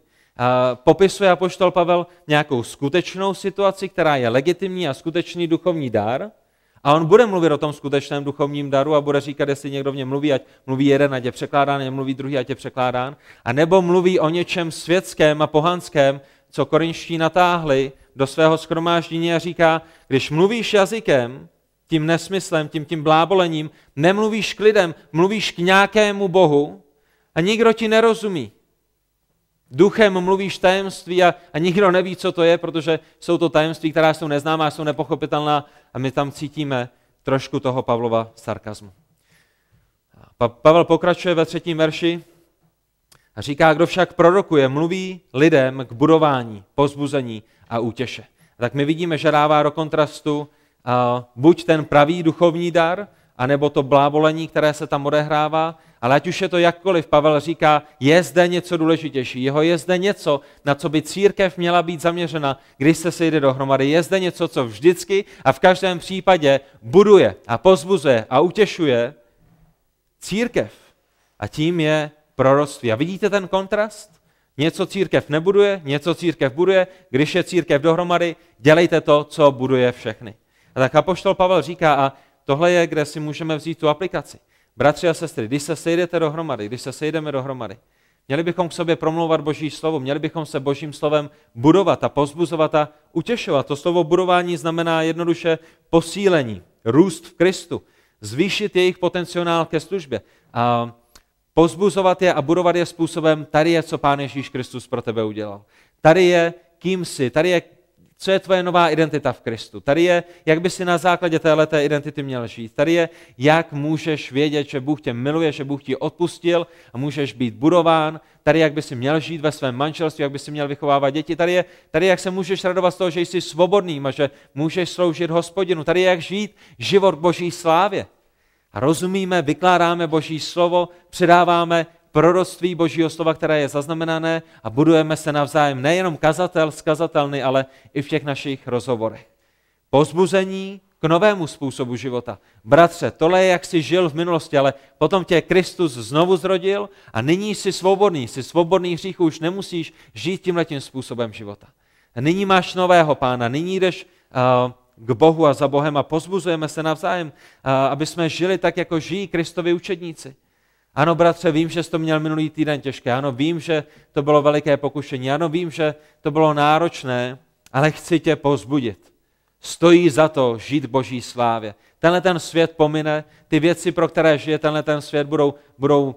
Popisuje apoštol Pavel nějakou skutečnou situaci, která je legitimní a skutečný duchovní dar, a on bude mluvit o tom skutečném duchovním daru a bude říkat, jestli někdo v něm mluví, ať mluví jeden, ať je překládán, mluví druhý, ať je překládán. A nebo mluví o něčem světském a pohanském, co korinští natáhli do svého skromáždění a říká, když mluvíš jazykem, tím nesmyslem, tím tím blábolením, nemluvíš k lidem, mluvíš k nějakému bohu a nikdo ti nerozumí. Duchem mluvíš tajemství a, a nikdo neví, co to je, protože jsou to tajemství, která jsou neznámá, jsou nepochopitelná a my tam cítíme trošku toho Pavlova sarkazmu. Pa, Pavel pokračuje ve třetím verši a říká, kdo však prorokuje, mluví lidem k budování, pozbuzení a útěše. A tak my vidíme, že dává do kontrastu a, buď ten pravý duchovní dar, anebo to blábolení, které se tam odehrává, ale ať už je to jakkoliv, Pavel říká, je zde něco důležitější. Jeho je zde něco, na co by církev měla být zaměřena, když se sejde dohromady. Je zde něco, co vždycky a v každém případě buduje a pozbuzuje a utěšuje církev. A tím je proroctví. A vidíte ten kontrast? Něco církev nebuduje, něco církev buduje. Když je církev dohromady, dělejte to, co buduje všechny. A tak apoštol Pavel říká, a tohle je, kde si můžeme vzít tu aplikaci. Bratři a sestry, když se sejdete dohromady, když se sejdeme dohromady, měli bychom k sobě promlouvat Boží slovo, měli bychom se Božím slovem budovat a pozbuzovat a utěšovat. To slovo budování znamená jednoduše posílení, růst v Kristu, zvýšit jejich potenciál ke službě. A pozbuzovat je a budovat je způsobem, tady je, co Pán Ježíš Kristus pro tebe udělal. Tady je, kým jsi, tady je, co je tvoje nová identita v Kristu. Tady je, jak by si na základě této identity měl žít. Tady je, jak můžeš vědět, že Bůh tě miluje, že Bůh ti odpustil a můžeš být budován. Tady, jak by si měl žít ve svém manželství, jak by si měl vychovávat děti. Tady je, tady jak se můžeš radovat z toho, že jsi svobodný a že můžeš sloužit hospodinu. Tady je, jak žít život Boží slávě. A rozumíme, vykládáme Boží slovo, předáváme proroctví Božího slova, které je zaznamenané a budujeme se navzájem nejenom kazatel, skazatelný, ale i v těch našich rozhovorech. Pozbuzení k novému způsobu života. Bratře, tohle je, jak jsi žil v minulosti, ale potom tě Kristus znovu zrodil a nyní jsi svobodný. Jsi svobodný hříchu, už nemusíš žít tímhletím způsobem života. A nyní máš nového pána, nyní jdeš uh, k Bohu a za Bohem a pozbuzujeme se navzájem, uh, aby jsme žili tak, jako žijí Kristovi učedníci. Ano, bratře, vím, že jsi to měl minulý týden těžké. Ano, vím, že to bylo veliké pokušení. Ano, vím, že to bylo náročné, ale chci tě pozbudit. Stojí za to žít Boží slávě. Tenhle ten svět pomine, ty věci, pro které žije tenhle ten svět, budou, budou, uh,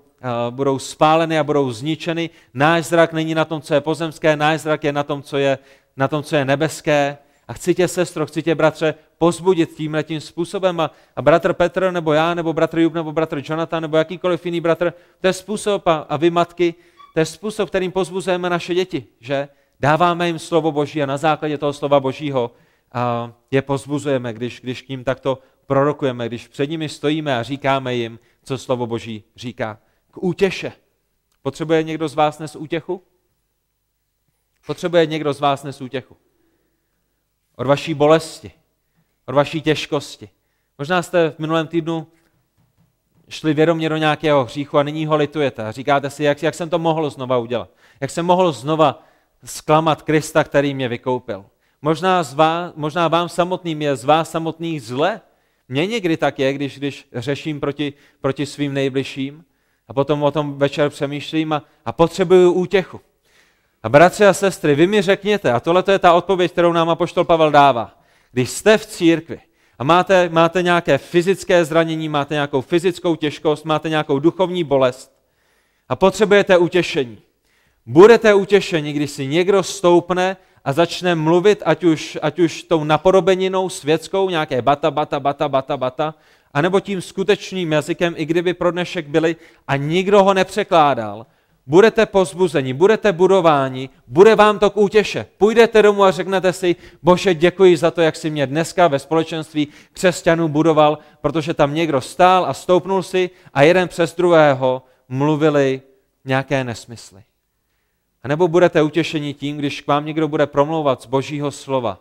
budou spáleny a budou zničeny. Náš zrak není na tom, co je pozemské, náš zrak je na tom, co je, na tom, co je nebeské. A chci tě, sestro, chci tě, bratře, pozbudit tímhle tím způsobem. A, a bratr Petr, nebo já, nebo bratr Jub, nebo bratr Jonathan, nebo jakýkoliv jiný bratr, to je způsob, a, a vy matky, to je způsob, kterým pozbuzujeme naše děti, že dáváme jim slovo Boží a na základě toho slova Božího a je pozbuzujeme, když, když k ním takto prorokujeme, když před nimi stojíme a říkáme jim, co slovo Boží říká. K útěše. Potřebuje někdo z vás dnes útěchu? Potřebuje někdo z vás dnes útěchu? Od vaší bolesti, od vaší těžkosti. Možná jste v minulém týdnu šli vědomě do nějakého hříchu a nyní ho litujete a říkáte si, jak, jak jsem to mohl znova udělat. Jak jsem mohl znova zklamat Krista, který mě vykoupil. Možná, z vás, možná vám samotným je z vás samotných zle. Mně někdy tak je, když, když řeším proti, proti svým nejbližším a potom o tom večer přemýšlím a, a potřebuju útěchu. A bratři a sestry, vy mi řekněte, a tohle je ta odpověď, kterou nám apoštol Pavel dává. Když jste v církvi a máte, máte nějaké fyzické zranění, máte nějakou fyzickou těžkost, máte nějakou duchovní bolest, A potřebujete utěšení. Budete utěšení, když si někdo stoupne a začne mluvit, ať už, ať už tou napodobeninou světskou, nějaké bata, bata, bata, bata, bata, anebo tím skutečným jazykem, i kdyby pro dnešek byli a nikdo ho nepřekládal, budete pozbuzeni, budete budováni, bude vám to k útěše. Půjdete domů a řeknete si, bože, děkuji za to, jak si mě dneska ve společenství křesťanů budoval, protože tam někdo stál a stoupnul si a jeden přes druhého mluvili nějaké nesmysly. A nebo budete utěšeni tím, když k vám někdo bude promlouvat z božího slova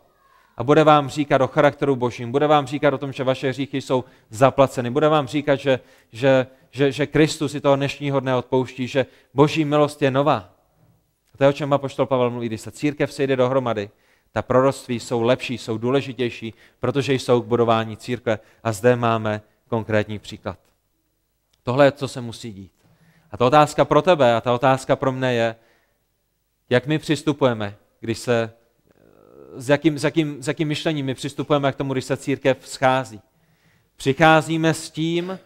a bude vám říkat o charakteru božím, bude vám říkat o tom, že vaše hříchy jsou zaplaceny, bude vám říkat, že, že, že, že Kristus si toho dnešního dne odpouští, že boží milost je nová. A to je, o čem apoštol Pavel mluví, když se církev sejde dohromady, ta proroctví jsou lepší, jsou důležitější, protože jsou k budování církve. A zde máme konkrétní příklad. Tohle je, co se musí dít. A ta otázka pro tebe a ta otázka pro mne je, jak my přistupujeme, když se, s jakým, s, jakým, s jakým myšlením my přistupujeme k tomu, když se církev schází. Přicházíme s tím,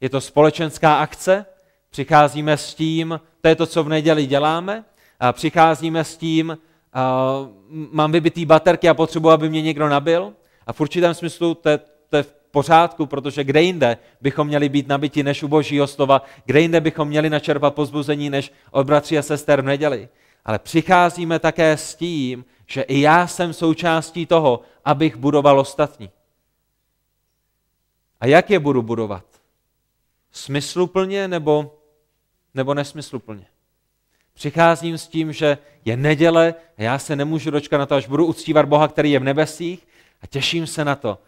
je to společenská akce, přicházíme s tím, to je to, co v neděli děláme, a přicházíme s tím, a mám vybitý baterky a potřebuji, aby mě někdo nabil. A v určitém smyslu to je, to je v pořádku, protože kde jinde bychom měli být nabiti než u božího slova, kde jinde bychom měli načerpat pozbuzení než od bratří a sester v neděli ale přicházíme také s tím, že i já jsem součástí toho, abych budoval ostatní. A jak je budu budovat? Smysluplně nebo, nebo nesmysluplně? Přicházím s tím, že je neděle a já se nemůžu dočkat na to, až budu uctívat Boha, který je v nebesích a těším se na to,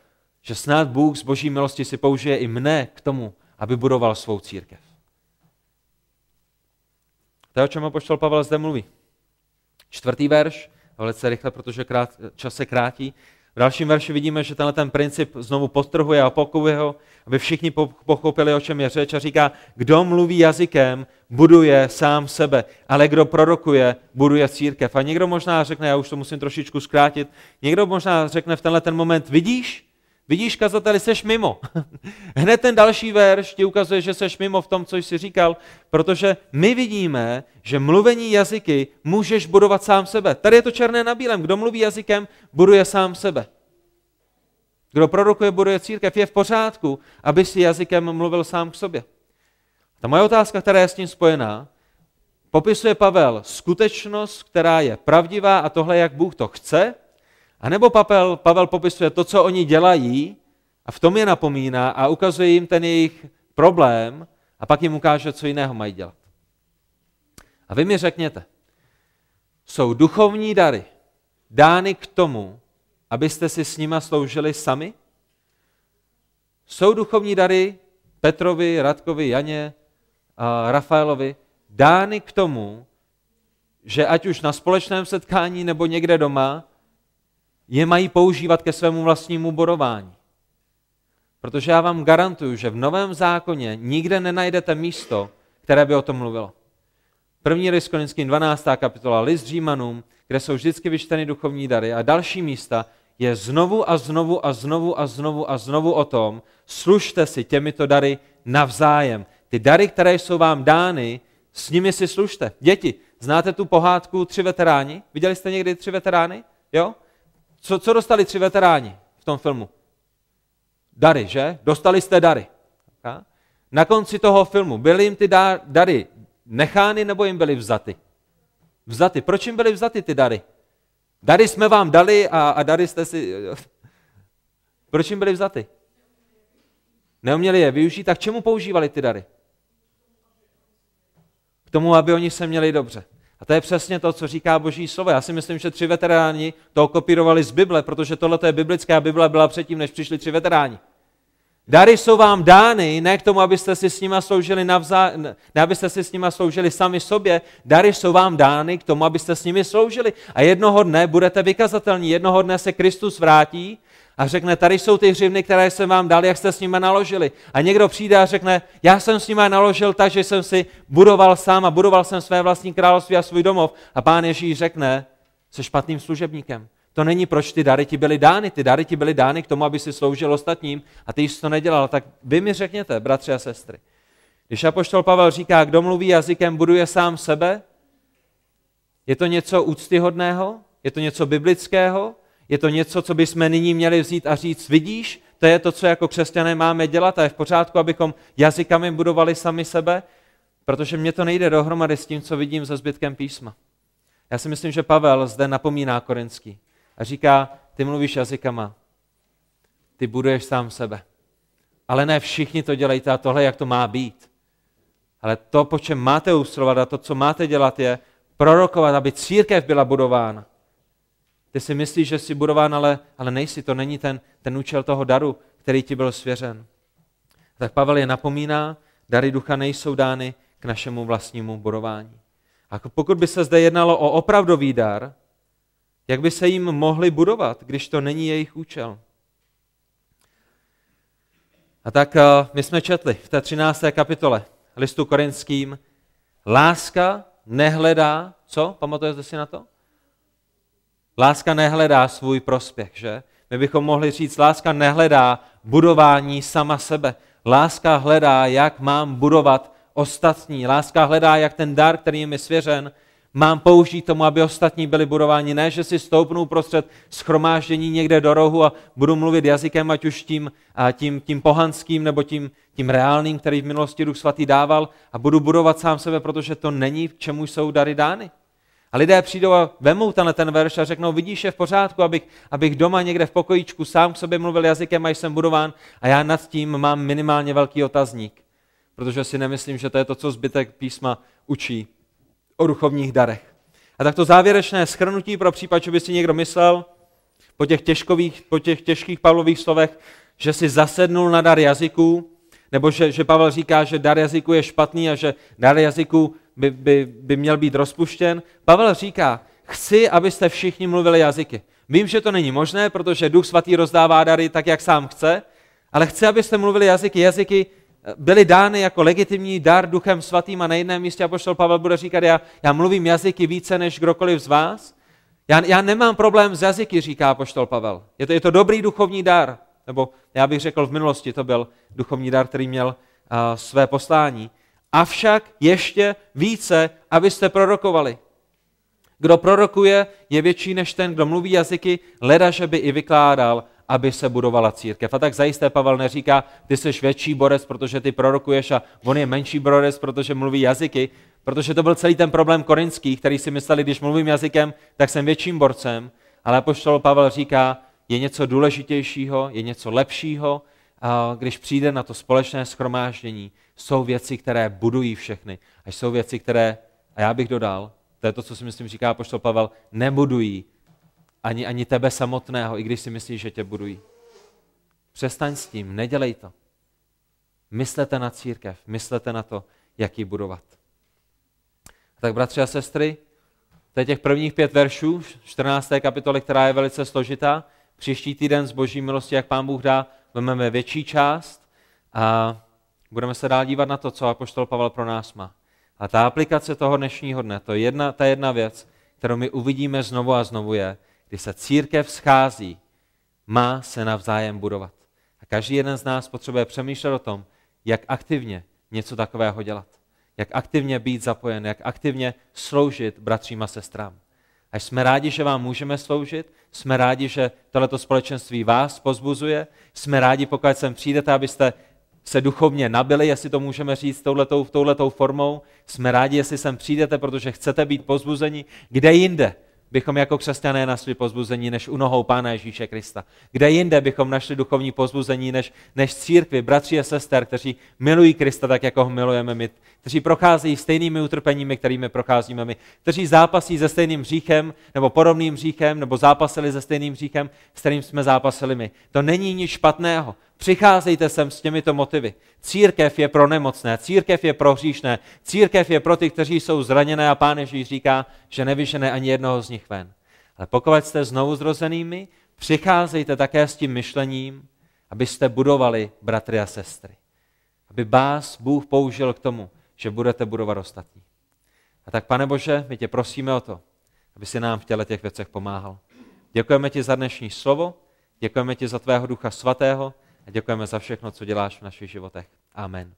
že snad Bůh z boží milosti si použije i mne k tomu, aby budoval svou církev. To je, o čem poštol Pavel zde mluví. Čtvrtý verš, velice rychle, protože krát, čas se krátí. V dalším verši vidíme, že tenhle ten princip znovu potrhuje a opakuje ho, aby všichni pochopili, o čem je řeč a říká, kdo mluví jazykem, buduje sám sebe, ale kdo prorokuje, buduje církev. A někdo možná řekne, já už to musím trošičku zkrátit, někdo možná řekne v tenhle ten moment, vidíš, Vidíš, kazateli, seš mimo. <laughs> Hned ten další verš ti ukazuje, že seš mimo v tom, co jsi říkal, protože my vidíme, že mluvení jazyky můžeš budovat sám sebe. Tady je to černé na bílém. Kdo mluví jazykem, buduje sám sebe. Kdo prorokuje, buduje církev. Je v pořádku, aby si jazykem mluvil sám k sobě. Ta moje otázka, která je s tím spojená, popisuje Pavel skutečnost, která je pravdivá a tohle, jak Bůh to chce, a nebo Pavel, Pavel popisuje to, co oni dělají a v tom je napomíná a ukazuje jim ten jejich problém a pak jim ukáže, co jiného mají dělat. A vy mi řekněte, jsou duchovní dary dány k tomu, abyste si s nima sloužili sami? Jsou duchovní dary Petrovi, Radkovi, Janě, a Rafaelovi dány k tomu, že ať už na společném setkání nebo někde doma, je mají používat ke svému vlastnímu borování. Protože já vám garantuju, že v Novém zákoně nikde nenajdete místo, které by o tom mluvilo. První list Korinským 12. kapitola, list Římanům, kde jsou vždycky vyčteny duchovní dary a další místa, je znovu a znovu a znovu a znovu a znovu o tom, služte si těmito dary navzájem. Ty dary, které jsou vám dány, s nimi si služte. Děti, znáte tu pohádku Tři veteráni? Viděli jste někdy Tři veterány? Jo? Co, co dostali tři veteráni v tom filmu? Dary, že? Dostali jste dary. Na konci toho filmu byly jim ty dary nechány nebo jim byly vzaty? Vzaty. Proč jim byly vzaty ty dary? Dary jsme vám dali a, a dary jste si... <laughs> Proč jim byly vzaty? Neuměli je využít, tak čemu používali ty dary? K tomu, aby oni se měli dobře. A to je přesně to, co říká Boží slovo. Já si myslím, že tři veteráni to kopírovali z Bible, protože tohle je biblická Bible byla předtím, než přišli tři veteráni. Dary jsou vám dány ne k tomu, abyste si s nima sloužili navzá... ne abyste si s nima sloužili sami sobě, dary jsou vám dány k tomu, abyste s nimi sloužili. A jednoho dne budete vykazatelní, jednoho dne se Kristus vrátí a řekne, tady jsou ty hřivny, které jsem vám dal, jak jste s nimi naložili. A někdo přijde a řekne, já jsem s nimi naložil tak, že jsem si budoval sám a budoval jsem své vlastní království a svůj domov. A pán Ježíš řekne, jsi špatným služebníkem. To není, proč ty dary ti byly dány. Ty dary ti byly dány k tomu, aby si sloužil ostatním a ty jsi to nedělal. Tak vy mi řekněte, bratři a sestry, Když apoštol Pavel říká, kdo mluví jazykem, buduje sám sebe, je to něco úctyhodného? Je to něco biblického? Je to něco, co bychom nyní měli vzít a říct, vidíš, to je to, co jako křesťané máme dělat a je v pořádku, abychom jazykami budovali sami sebe, protože mně to nejde dohromady s tím, co vidím za zbytkem písma. Já si myslím, že Pavel zde napomíná Korinský a říká, ty mluvíš jazykama, ty buduješ sám sebe. Ale ne všichni to dělají a tohle, jak to má být. Ale to, po čem máte usilovat a to, co máte dělat, je prorokovat, aby církev byla budována. Ty si myslíš, že jsi budován, ale, ale nejsi. To není ten, ten účel toho daru, který ti byl svěřen. Tak Pavel je napomíná, dary ducha nejsou dány k našemu vlastnímu budování. A pokud by se zde jednalo o opravdový dar, jak by se jim mohli budovat, když to není jejich účel? A tak eh, my jsme četli v té 13. kapitole listu korinským, láska nehledá, co? Pamatujete si na to? Láska nehledá svůj prospěch, že? My bychom mohli říct, láska nehledá budování sama sebe. Láska hledá, jak mám budovat ostatní. Láska hledá, jak ten dar, který je mi svěřen, mám použít tomu, aby ostatní byli budováni. Ne, že si stoupnu prostřed schromáždění někde do rohu a budu mluvit jazykem, ať už tím, tím, tím pohanským nebo tím, tím reálným, který v minulosti Duch Svatý dával a budu budovat sám sebe, protože to není, k čemu jsou dary dány. A lidé přijdou a vemou tenhle ten verš a řeknou, vidíš, je v pořádku, abych, abych doma někde v pokojíčku sám k sobě mluvil jazykem a jsem budován a já nad tím mám minimálně velký otazník, protože si nemyslím, že to je to, co zbytek písma učí o duchovních darech. A tak to závěrečné schrnutí pro případ, že by si někdo myslel po těch, těžkových, po těch těžkých Pavlových slovech, že si zasednul na dar jazyků, nebo že, že Pavel říká, že dar jazyku je špatný a že dar jazyku by, by, by měl být rozpuštěn. Pavel říká, chci, abyste všichni mluvili jazyky. Vím, že to není možné, protože Duch Svatý rozdává dary tak, jak sám chce, ale chci, abyste mluvili jazyky. Jazyky byly dány jako legitimní dar Duchem Svatým a na jednom místě apoštol Pavel bude říkat, já, já mluvím jazyky více než kdokoliv z vás. Já, já nemám problém s jazyky, říká apoštol Pavel. Je to, je to dobrý duchovní dar. Nebo já bych řekl, v minulosti to byl duchovní dar, který měl uh, své poslání. Avšak ještě více, abyste prorokovali. Kdo prorokuje, je větší než ten, kdo mluví jazyky, leda, že by i vykládal, aby se budovala církev. A tak zajisté Pavel neříká, ty jsi větší borec, protože ty prorokuješ a on je menší borec, protože mluví jazyky, protože to byl celý ten problém korinský, který si mysleli, když mluvím jazykem, tak jsem větším borcem, ale apoštol Pavel říká, je něco důležitějšího, je něco lepšího, když přijde na to společné schromáždění, jsou věci, které budují všechny. A jsou věci, které, a já bych dodal, to je to, co si myslím říká apoštol Pavel, nebudují ani, ani tebe samotného, i když si myslíš, že tě budují. Přestaň s tím, nedělej to. Myslete na církev, myslete na to, jak ji budovat. Tak bratři a sestry, to je těch prvních pět veršů, 14. kapitoly, která je velice složitá. Příští týden z boží milosti, jak pán Bůh dá, vezmeme větší část a budeme se dál dívat na to, co apoštol Pavel pro nás má. A ta aplikace toho dnešního dne, to je jedna, ta jedna věc, kterou my uvidíme znovu a znovu je, když se církev schází, má se navzájem budovat. A každý jeden z nás potřebuje přemýšlet o tom, jak aktivně něco takového dělat. Jak aktivně být zapojen, jak aktivně sloužit bratřím a sestrám. A jsme rádi, že vám můžeme sloužit, jsme rádi, že tohleto společenství vás pozbuzuje, jsme rádi, pokud sem přijdete, abyste se duchovně nabili, jestli to můžeme říct touhletou, touhletou formou. Jsme rádi, jestli sem přijdete, protože chcete být pozbuzeni. Kde jinde bychom jako křesťané našli pozbuzení než u nohou Pána Ježíše Krista? Kde jinde bychom našli duchovní pozbuzení než, než církvi, bratři a sester, kteří milují Krista tak, jako ho milujeme my, kteří procházejí stejnými utrpeními, kterými procházíme my, kteří zápasí se stejným hříchem nebo podobným hříchem, nebo zápasili se stejným hříchem, s kterým jsme zápasili my. To není nic špatného. Přicházejte sem s těmito motivy. Církev je pro nemocné, církev je pro hříšné, církev je pro ty, kteří jsou zraněné a pán Ježíš říká, že nevyžene ani jednoho z nich ven. Ale pokud jste znovu zrozenými, přicházejte také s tím myšlením, abyste budovali bratry a sestry. Aby vás Bůh použil k tomu, že budete budovat ostatní. A tak, pane Bože, my tě prosíme o to, aby si nám v těle těch věcech pomáhal. Děkujeme ti za dnešní slovo, děkujeme ti za tvého ducha svatého, a děkujeme za všechno, co děláš v našich životech. Amen.